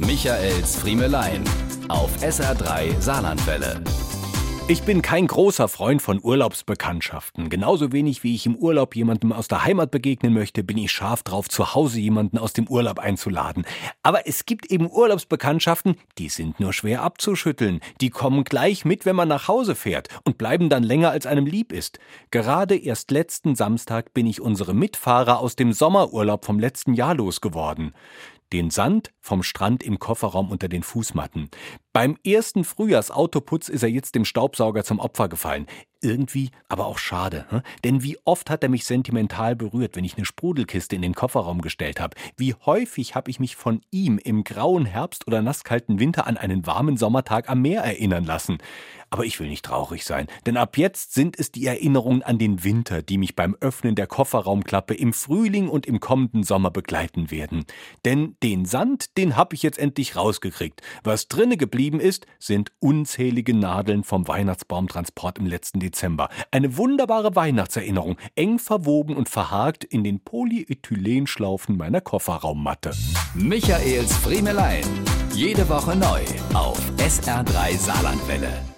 Michaels Friemelein auf SR3 Saarlandwelle. Ich bin kein großer Freund von Urlaubsbekanntschaften. Genauso wenig wie ich im Urlaub jemandem aus der Heimat begegnen möchte, bin ich scharf drauf, zu Hause jemanden aus dem Urlaub einzuladen. Aber es gibt eben Urlaubsbekanntschaften, die sind nur schwer abzuschütteln. Die kommen gleich mit, wenn man nach Hause fährt und bleiben dann länger, als einem lieb ist. Gerade erst letzten Samstag bin ich unsere Mitfahrer aus dem Sommerurlaub vom letzten Jahr losgeworden den Sand vom Strand im Kofferraum unter den Fußmatten. Beim ersten Frühjahrsautoputz ist er jetzt dem Staubsauger zum Opfer gefallen. Irgendwie aber auch schade. Hm? Denn wie oft hat er mich sentimental berührt, wenn ich eine Sprudelkiste in den Kofferraum gestellt habe. Wie häufig habe ich mich von ihm im grauen Herbst oder nasskalten Winter an einen warmen Sommertag am Meer erinnern lassen. Aber ich will nicht traurig sein, denn ab jetzt sind es die Erinnerungen an den Winter, die mich beim Öffnen der Kofferraumklappe im Frühling und im kommenden Sommer begleiten werden. Denn den Sand, den habe ich jetzt endlich rausgekriegt. Was drinne geblieben ist, sind unzählige Nadeln vom Weihnachtsbaumtransport im letzten Dezember. Eine wunderbare Weihnachtserinnerung, eng verwoben und verhakt in den Polyethylenschlaufen meiner Kofferraummatte. Michaels Friemelein. Jede Woche neu auf SR3 Saarlandwelle.